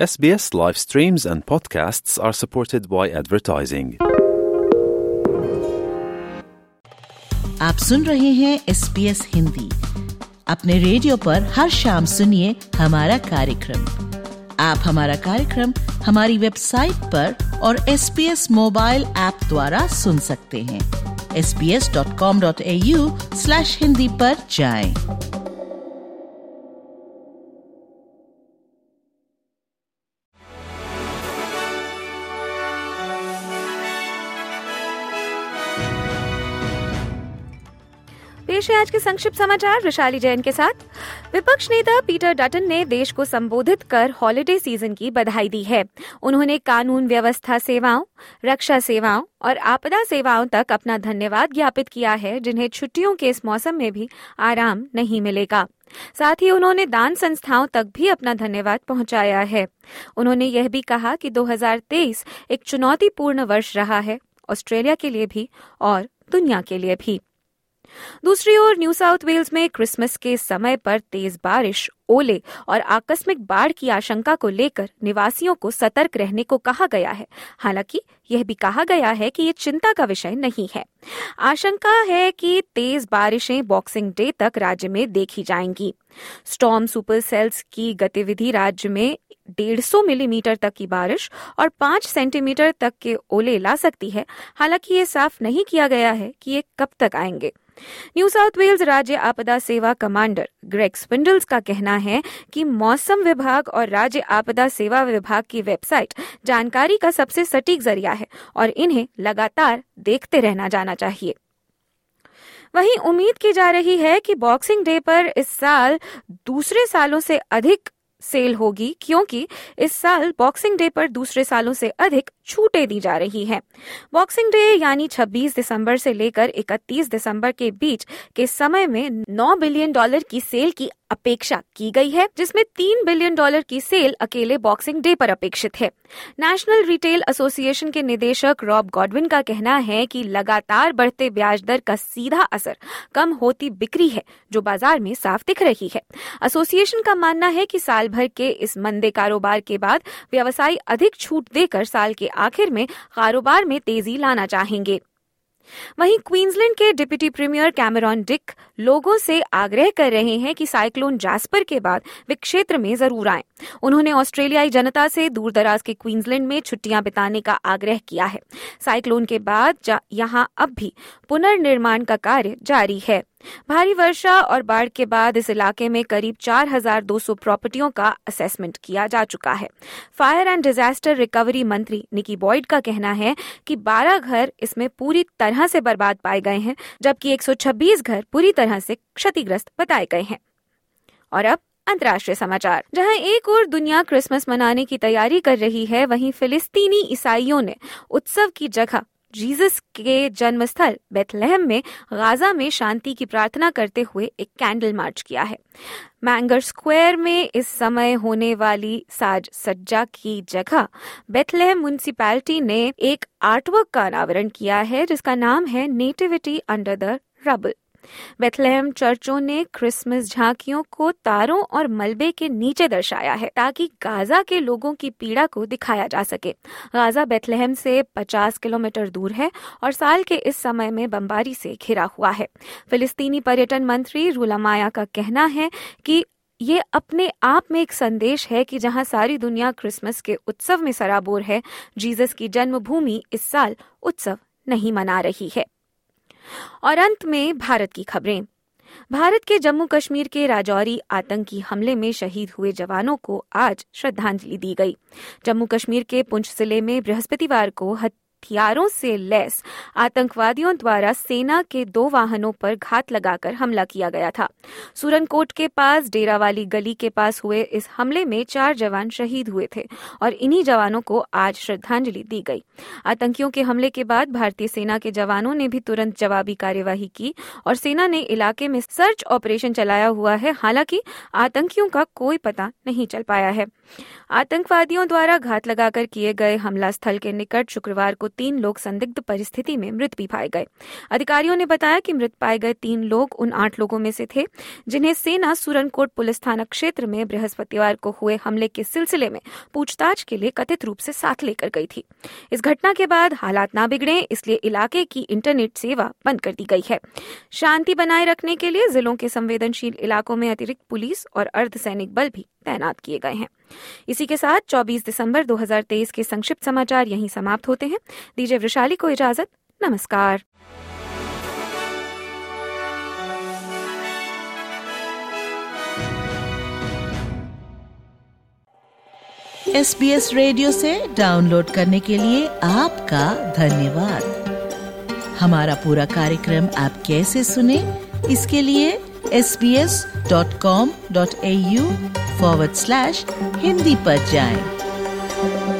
SBS live streams and podcasts are supported by advertising. आप सुन रहे हैं एस पी एस हिंदी अपने रेडियो पर हर शाम सुनिए हमारा कार्यक्रम आप हमारा कार्यक्रम हमारी वेबसाइट पर और S B S mobile app द्वारा सुन सकते हैं S B S dot com sbs.com.au slash Hindi पर जाएँ। पेश है आज के संक्षिप्त समाचार, विशाली जैन के साथ। विपक्ष नेता पीटर डटन ने देश को संबोधित कर हॉलिडे सीज़न की बधाई दी है। उन्होंने कानून व्यवस्था सेवाओं, रक्षा सेवाओं और आपदा सेवाओं तक अपना धन्यवाद ज्ञापित किया है, जिन्हें छुट्टियों के इस मौसम में भी आराम नहीं मिलेगा। साथ ही उन्होंने दान संस्थाओं तक भी अपना धन्यवाद पहुँचाया है। उन्होंने यह भी कहा कि 2023 एक चुनौतीपूर्ण वर्ष रहा है, ऑस्ट्रेलिया के लिए भी और दुनिया के लिए भी। दूसरी ओर, न्यू साउथ वेल्स में क्रिसमस के समय पर तेज बारिश, ओले और आकस्मिक बाढ़ की आशंका को लेकर निवासियों को सतर्क रहने को कहा गया है। हालाँकि, यह भी कहा गया है कि ये चिंता का विषय नहीं है। आशंका है कि तेज बारिशें बॉक्सिंग डे तक राज्य में देखी जाएँगी। स्टॉर्म सुपर सेल्स की गतिविधि राज्य में 150 मिलीमीटर तक की बारिश और 5 सेंटीमीटर तक के ओले ला सकती है। हालाँकि, ये साफ़ नहीं किया गया है कि ये कब तक आएँगे। न्यू साउथ वेल्स राज्य आपदा सेवा कमांडर ग्रेग स्पिंडल्स का कहना है कि मौसम विभाग और राज्य आपदा सेवा विभाग की वेबसाइट जानकारी का सबसे सटीक ज़रिया है और इन्हें लगातार देखते रहना जाना चाहिए। वहीं उम्मीद की जा रही है कि बॉक्सिंग डे पर इस साल दूसरे सालों से अधिक सेल होगी क्योंकि इस साल बॉक्सिंग डे पर दूसरे सालों से अधिक छूटें दी जा रही हैं। बॉक्सिंग डे यानी 26 दिसंबर से लेकर 31 दिसंबर के बीच के समय में 9 बिलियन डॉलर की सेल की अपेक्षा की गई है, जिसमें तीन बिलियन डॉलर की सेल अकेले बॉक्सिंग डे पर अपेक्षित है। नेशनल रिटेल एसोसिएशन के निदेशक रॉब गॉडविन का कहना है कि लगातार बढ़ते ब्याज दर का सीधा असर कम होती बिक्री है, जो बाज़ार में साफ़ दिख रही है। एसोसिएशन का मानना है कि साल भर के इस मंदे कारोबार के बाद व्यवसायी अधिक छूट देकर साल के आखिर में कारोबार में तेज़ी लाना चाहेंगे। वहीं क्वींसलैंड के डिप्टी प्रीमियर कैमरॉन डिक लोगों से आग्रह कर रहे हैं कि साइक्लोन जास्पर के बाद वे क्षेत्र में ज़रूर आएँ। उन्होंने ऑस्ट्रेलियाई जनता से दूर दराज के क्वींसलैंड में छुट्टियाँ बिताने का आग्रह किया है साइक्लोन के बाद यहाँ अब भी पुनर्निर्माण का कार्य जारी है भारी वर्षा और बाढ़ के बाद इस इलाके में करीब 4,200 प्रॉपर्टियों का असेसमेंट किया जा चुका है। फायर एंड डिजास्टर रिकवरी मंत्री निकी बॉयड का कहना है कि 12 घर इसमें पूरी तरह से बर्बाद पाए गए हैं जबकि 126 घर पूरी तरह से क्षतिग्रस्त बताए गए हैं। और अब अंतर्राष्ट्रीय समाचार। जहाँ एक और दुनिया क्रिसमस मनाने की तैयारी कर रही है वहीं फिलिस्तीनी ईसाइयों ने उत्सव की जगह जीसस के जन्म स्थल बेथलहम में गाजा में शांति की प्रार्थना करते हुए एक कैंडल मार्च किया है। मैंगर स्क्वायर में इस समय होने वाली साज सज्जा की जगह बेथलहम म्यूनसिपैलिटी ने एक आर्टवर्क का अनावरण किया है, जिसका नाम है nativity under the rubble. Bethlehem चर्चों ने क्रिसमस झांकियों को तारों और मलबे के नीचे दर्शाया है ताकि गाजा के लोगों की पीड़ा को दिखाया जा सके। गाजा बेथलेहम से 50 किलोमीटर दूर है और साल के इस समय में बमबारी से घिरा हुआ है। फिलिस्तीनी पर्यटन मंत्री रूलामाया का कहना है कि ये अपने आप में एक संदेश है कि जहाँ सारी दुनिया क्रिसमस के उत्सव में सराबोर है, जीसस की जन्मभूमि इस साल उत्सव नहीं मना रही है। और अंत में भारत की खबरें। भारत के जम्मू कश्मीर के राजौरी आतंकी हमले में शहीद हुए जवानों को आज श्रद्धांजलि दी गई। जम्मू कश्मीर के पुंछ ज़िले में बृहस्पतिवार को हथियारों से लैस आतंकवादियों द्वारा सेना के दो वाहनों पर घात लगाकर हमला किया गया था। सुरनकोट के पास, डेरावाली गली के पास हुए इस हमले में चार जवान शहीद हुए थे और इन्हीं जवानों को आज श्रद्धांजलि दी गई। आतंकियों के हमले के बाद भारतीय सेना के जवानों ने भी तुरंत जवाबी कार्यवाही की और सेना ने इलाके में सर्च ऑपरेशन चलाया हुआ है, हालाँकि आतंकियों का कोई पता नहीं चल पाया है। आतंकवादियों द्वारा घात लगाकर किए गए हमला स्थल के निकट शुक्रवार को तीन लोग संदिग्ध परिस्थिति में मृत भी पाए गए। अधिकारियों ने बताया कि मृत पाए गए तीन लोग उन आठ लोगों में से थे, जिन्हें सेना सुरनकोट पुलिस थाना क्षेत्र में बृहस्पतिवार को हुए हमले के सिलसिले में पूछताछ के लिए कथित रूप से साथ लेकर गई थी। इस घटना के बाद हालात ना बिगड़े, इसलिए इलाके की इंटरनेट सेवा बंद कर दी गई है। शांति बनाए रखने के लिए जिलों के संवेदनशील इलाकों में अतिरिक्त पुलिस और अर्धसैनिक बल भी तैनात किए गए हैं। इसी के साथ 24 दिसंबर 2023 के संक्षिप्त समाचार यहीं समाप्त होते हैं। दीजिए वृशाली को इजाज़त, नमस्कार। एस बी एस रेडियो से डाउनलोड करने के लिए आपका धन्यवाद। हमारा पूरा कार्यक्रम आप कैसे सुने, इसके लिए S B S dot com dot sbs.com.au forward slash Hindi पर जाएँ।